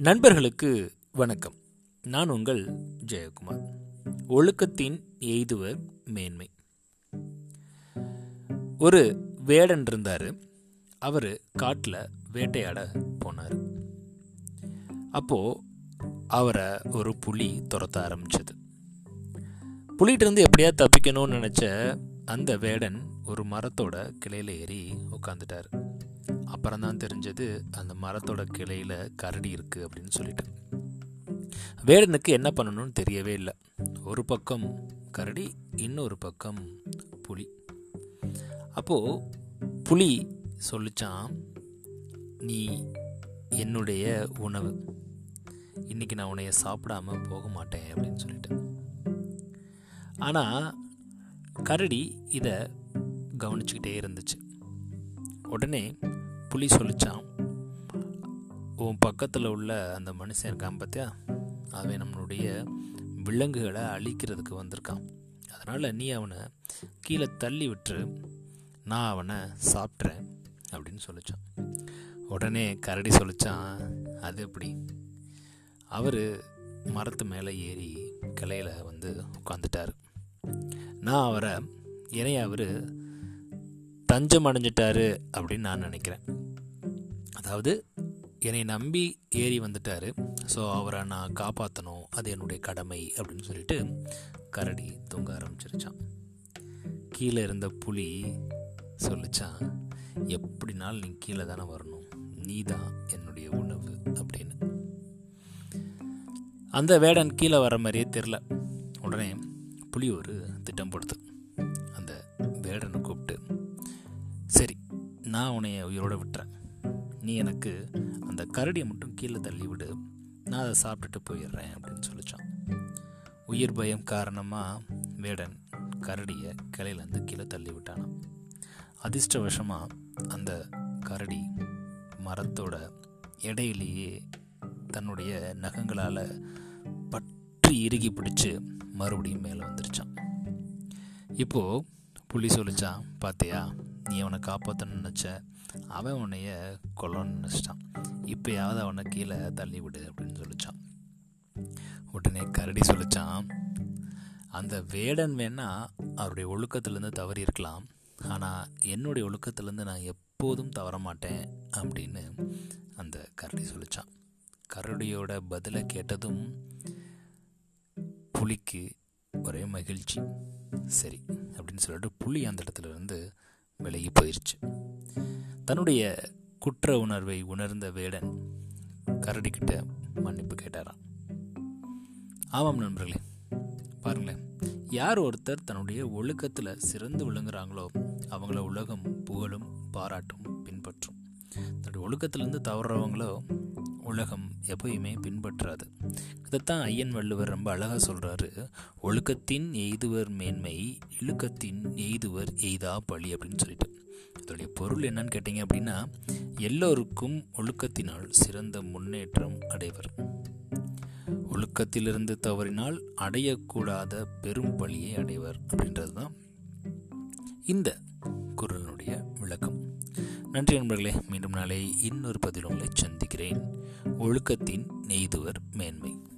நண்பர்களுக்கு வணக்கம். நான் உங்கள் ஜெயக்குமார். ஒழுக்கத்தின் எய்துவர் மேன்மை. ஒரு வேடன் இருந்தார். அவர் காட்டில் வேட்டையாட போனார். அப்போது அவரை ஒரு புலி துரத்த ஆரம்பிச்சது. புலிகிட்டேருந்து எப்படியா தப்பிக்கணும்னு நினச்ச அந்த வேடன் ஒரு மரத்தோட கிளையில் ஏறி உட்காந்துட்டார் அப்புறம் தான் தெரிஞ்சது அந்த மரத்தோட கிளையில் கரடி இருக்குது அப்படின்னு சொல்லிட்டு. வேடனுக்கு என்ன பண்ணணும்னு தெரியவே இல்லை. ஒரு பக்கம் கரடி இன்னொரு பக்கம் புலி. அப்போது புலி சொல்லிச்சான் நீ என்னுடைய உணவு. இன்னைக்கு நான் உன்னைய சாப்பிடாம போக மாட்டேன் அப்படின்னு சொல்லிட்டு. ஆனால் கரடி இதை கவனிச்சுக்கிட்டே இருந்துச்சு. உடனே புலி சொல்லிச்சான் உன் பக்கத்தில் உள்ள அந்த மனுஷன் இருக்கான் பார்த்தியா அவன் நம்மளுடைய விலங்குகளை அழிக்கிறதுக்கு வந்திருக்கான். அதனால் நீ அவனை கீழே தள்ளி விட்டு நான் அவனை சாப்பிட்றேன் அப்படின்னு சொல்லிச்சான். உடனே கரடி சொல்லித்தான் அது எப்படி? அவர் மரத்து மேலே ஏறி கிளையில் வந்து உட்காந்துட்டார் நான் அவரை இணைய அவர் தஞ்சம் அடைஞ்சிட்டாரு அப்படின்னு நான் நினைக்கிறேன். அதாவது என்னை நம்பி ஏறி வந்துட்டார். ஸோ அவரை நான் காப்பாற்றணும் அது என்னுடைய கடமை அப்படின்னு சொல்லிட்டு கரடி தூங்க ஆரம்பிச்சிருச்சான். கீழே இருந்த புலி சொல்லிச்சான் எப்படினாலும் நீ கீழே தானே வரணும். நீ தான் என்னுடைய உணவு அப்படின்னு. அந்த வேடன் கீழே வர மாதிரியே தெரில உடனே புலி ஒரு திட்டம் போடுது. அந்த வேடனை கூப்பிட்டு சரி நான் உன்னைய உயிரோடு விட்டுறேன். நீ எனக்கு அந்த கரடியை மட்டும் கீழே தள்ளி விடு. நான் அதை சாப்பிட்டுட்டு போயிடுறேன் அப்படின்னு சொல்லிச்சான். உயிர் பயம் காரணமாக வேடன் கரடியை கிளையிலேருந்து கீழே தள்ளி விட்டானான் அதிர்ஷ்டவசமாக அந்த கரடி மரத்தோட இடையிலேயே தன்னுடைய நகங்களால் பற்றி இறுகி பிடிச்சு மறுபடியும் மேலே வந்துருச்சான் இப்போது புலி சொல்லிச்சான் பார்த்தியா நீ அவனை காப்பாற்றணும்னு நினச்ச அவன் உன்னைய கொல்லணும்னு நினச்சிட்டான். இப்போயாவது அவனை கீழே தள்ளி விடு அப்படின்னு சொல்லிச்சான். உடனே கரடி சொல்லிச்சான் அந்த வேடன் வேணால் அவருடைய ஒழுக்கத்திலேருந்து தவறி இருக்கலாம். ஆனால் என்னுடைய ஒழுக்கத்திலேருந்து நான் எப்போதும் தவற மாட்டேன் அப்படின்னு அந்த கரடி சொல்லிச்சான். கரடியோட பதிலை கேட்டதும் புலிக்கு ஒரே மகிழ்ச்சி. சரி அப்படின்னு சொல்லிட்டு புலி அந்த இடத்துல இருந்து விலகி போயிடுச்சு தன்னுடைய குற்ற உணர்வை உணர்ந்த வேடன் கரடிக்கிட்ட மன்னிப்பு கேட்டாராம். ஆமாம் நண்பர்களே பாருங்களேன் யார் ஒருத்தர் தன்னுடைய ஒழுக்கத்தில் சிறந்து விளங்குறாங்களோ அவங்கள உலகம் புகழும் பாராட்டும் பின்பற்றும். தன்னுடைய ஒழுக்கத்திலேருந்து தவறுறவங்களோ உலகம் எப்பயுமே பின்பற்றாது. இதைத்தான் ஐயன் வள்ளுவர் ரொம்ப அழகாக சொல்கிறாரு ஒழுக்கத்தின் எய்துவர் மேன்மை இழுக்கத்தின் எய்துவர் எய்தா பழி அப்படின்னு சொல்லிட்டு. இதோடைய பொருள் என்னன்னு கேட்டிங்க அப்படின்னா எல்லோருக்கும் ஒழுக்கத்தினால் சிறந்த முன்னேற்றம் அடைவர் ஒழுக்கத்திலிருந்து தவறினால் அடையக்கூடாத பெரும் பழியை அடைவர் அப்படின்றது தான் இந்த குரலினுடைய விளக்கம். நன்றி நண்பர்களே மீண்டும் நாளை இன்னொரு பதில் உங்களை சந்திக்கிறேன். ஒழுக்கத்தின் நெய்துவர் மேன்மை.